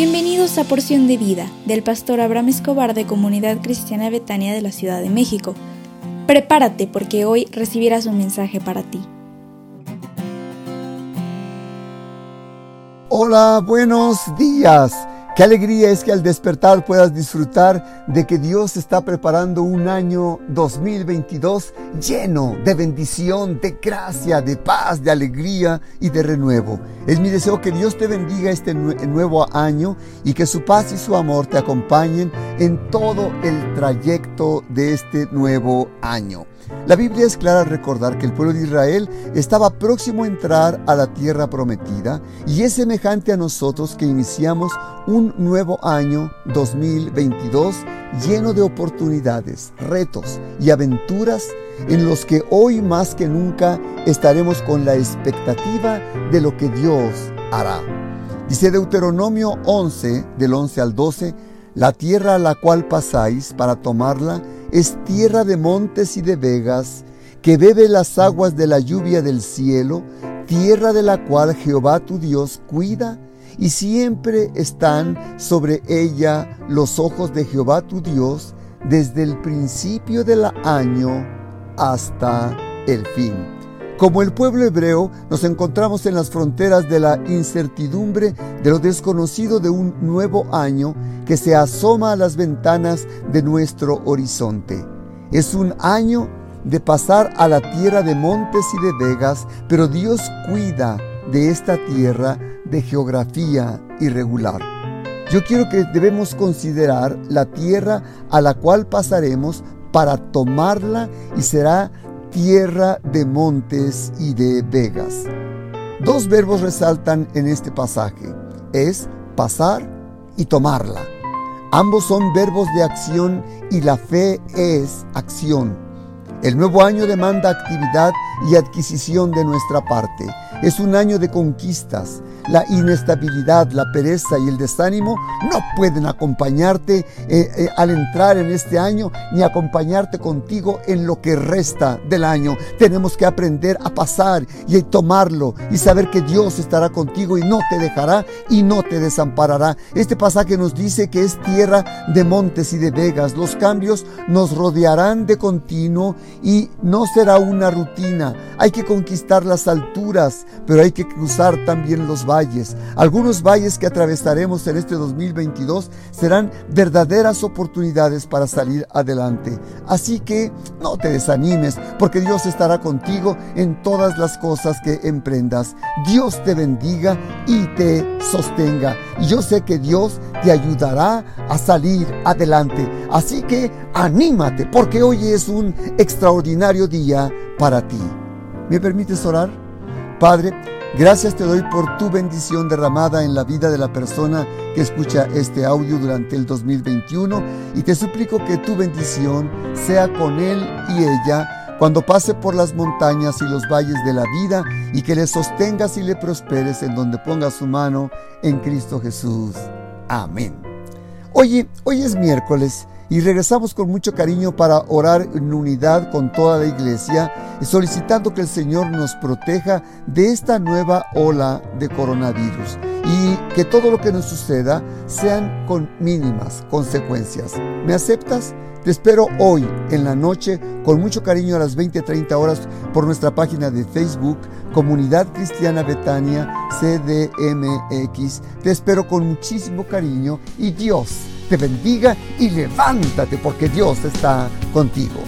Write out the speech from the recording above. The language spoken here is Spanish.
Bienvenidos a Porción de Vida del pastor Abraham Escobar de Comunidad Cristiana Betania de la Ciudad de México. Prepárate porque hoy recibirás un mensaje para ti. Hola, buenos días. Qué alegría es que al despertar puedas disfrutar de que Dios está preparando un año 2022 lleno de bendición, de gracia, de paz, de alegría y de renuevo. Es mi deseo que Dios te bendiga este nuevo año y que su paz y su amor te acompañen en todo el trayecto de este nuevo año. La Biblia es clara al recordar que el pueblo de Israel estaba próximo a entrar a la tierra prometida y es semejante a nosotros que iniciamos un nuevo año 2022 lleno de oportunidades, retos y aventuras en los que hoy más que nunca estaremos con la expectativa de lo que Dios hará. Dice Deuteronomio 11, del 11 al 12, la tierra a la cual pasáis para tomarla es tierra de montes y de vegas, que bebe las aguas de la lluvia del cielo, tierra de la cual Jehová tu Dios cuida, y siempre están sobre ella los ojos de Jehová tu Dios, desde el principio del año hasta el fin. Como el pueblo hebreo, nos encontramos en las fronteras de la incertidumbre de lo desconocido de un nuevo año que se asoma a las ventanas de nuestro horizonte. Es un año de pasar a la tierra de montes y de vegas, pero Dios cuida de esta tierra de geografía irregular. Yo quiero que debemos considerar la tierra a la cual pasaremos para tomarla y será tierra de montes y de vegas. Dos verbos resaltan en este pasaje. Es pasar y tomarla. Ambos son verbos de acción y la fe es acción. El nuevo año demanda actividad y adquisición de nuestra parte. Es un año de conquistas, la inestabilidad, la pereza y el desánimo no pueden acompañarte eh, eh, al entrar en este año ni acompañarte contigo en lo que resta del año. Tenemos que aprender a pasar y tomarlo y saber que Dios estará contigo y no te dejará y no te desamparará. Este pasaje nos dice que es tierra de montes y de vegas. Los cambios nos rodearán de continuo y no será una rutina. Hay que conquistar las alturas, pero hay que cruzar también los valles algunos valles que atravesaremos en este 2022 serán verdaderas oportunidades para salir adelante. Así que no te desanimes, porque Dios estará contigo en todas las cosas que emprendas. Dios te bendiga y te sostenga. Y yo sé que Dios te ayudará a salir adelante. Así que anímate, porque hoy es un extraordinario día para ti. ¿Me permites orar? Padre, Gracias te doy por tu bendición derramada en la vida de la persona que escucha este audio durante el 2021 y te suplico que tu bendición sea con él y ella cuando pase por las montañas y los valles de la vida y que le sostengas y le prosperes en donde ponga su mano en Cristo Jesús. Amén. Oye, hoy es miércoles y regresamos con mucho cariño para orar en unidad con toda la iglesia, solicitando que el Señor nos proteja de esta nueva ola de coronavirus y que todo lo que nos suceda sean con mínimas consecuencias. ¿Me aceptas? Te espero hoy en la noche con mucho cariño a las 20:30 horas por nuestra página de Facebook, Comunidad Cristiana Betania CDMX. Te espero con muchísimo cariño y Dios te bendiga y levántate porque Dios está contigo.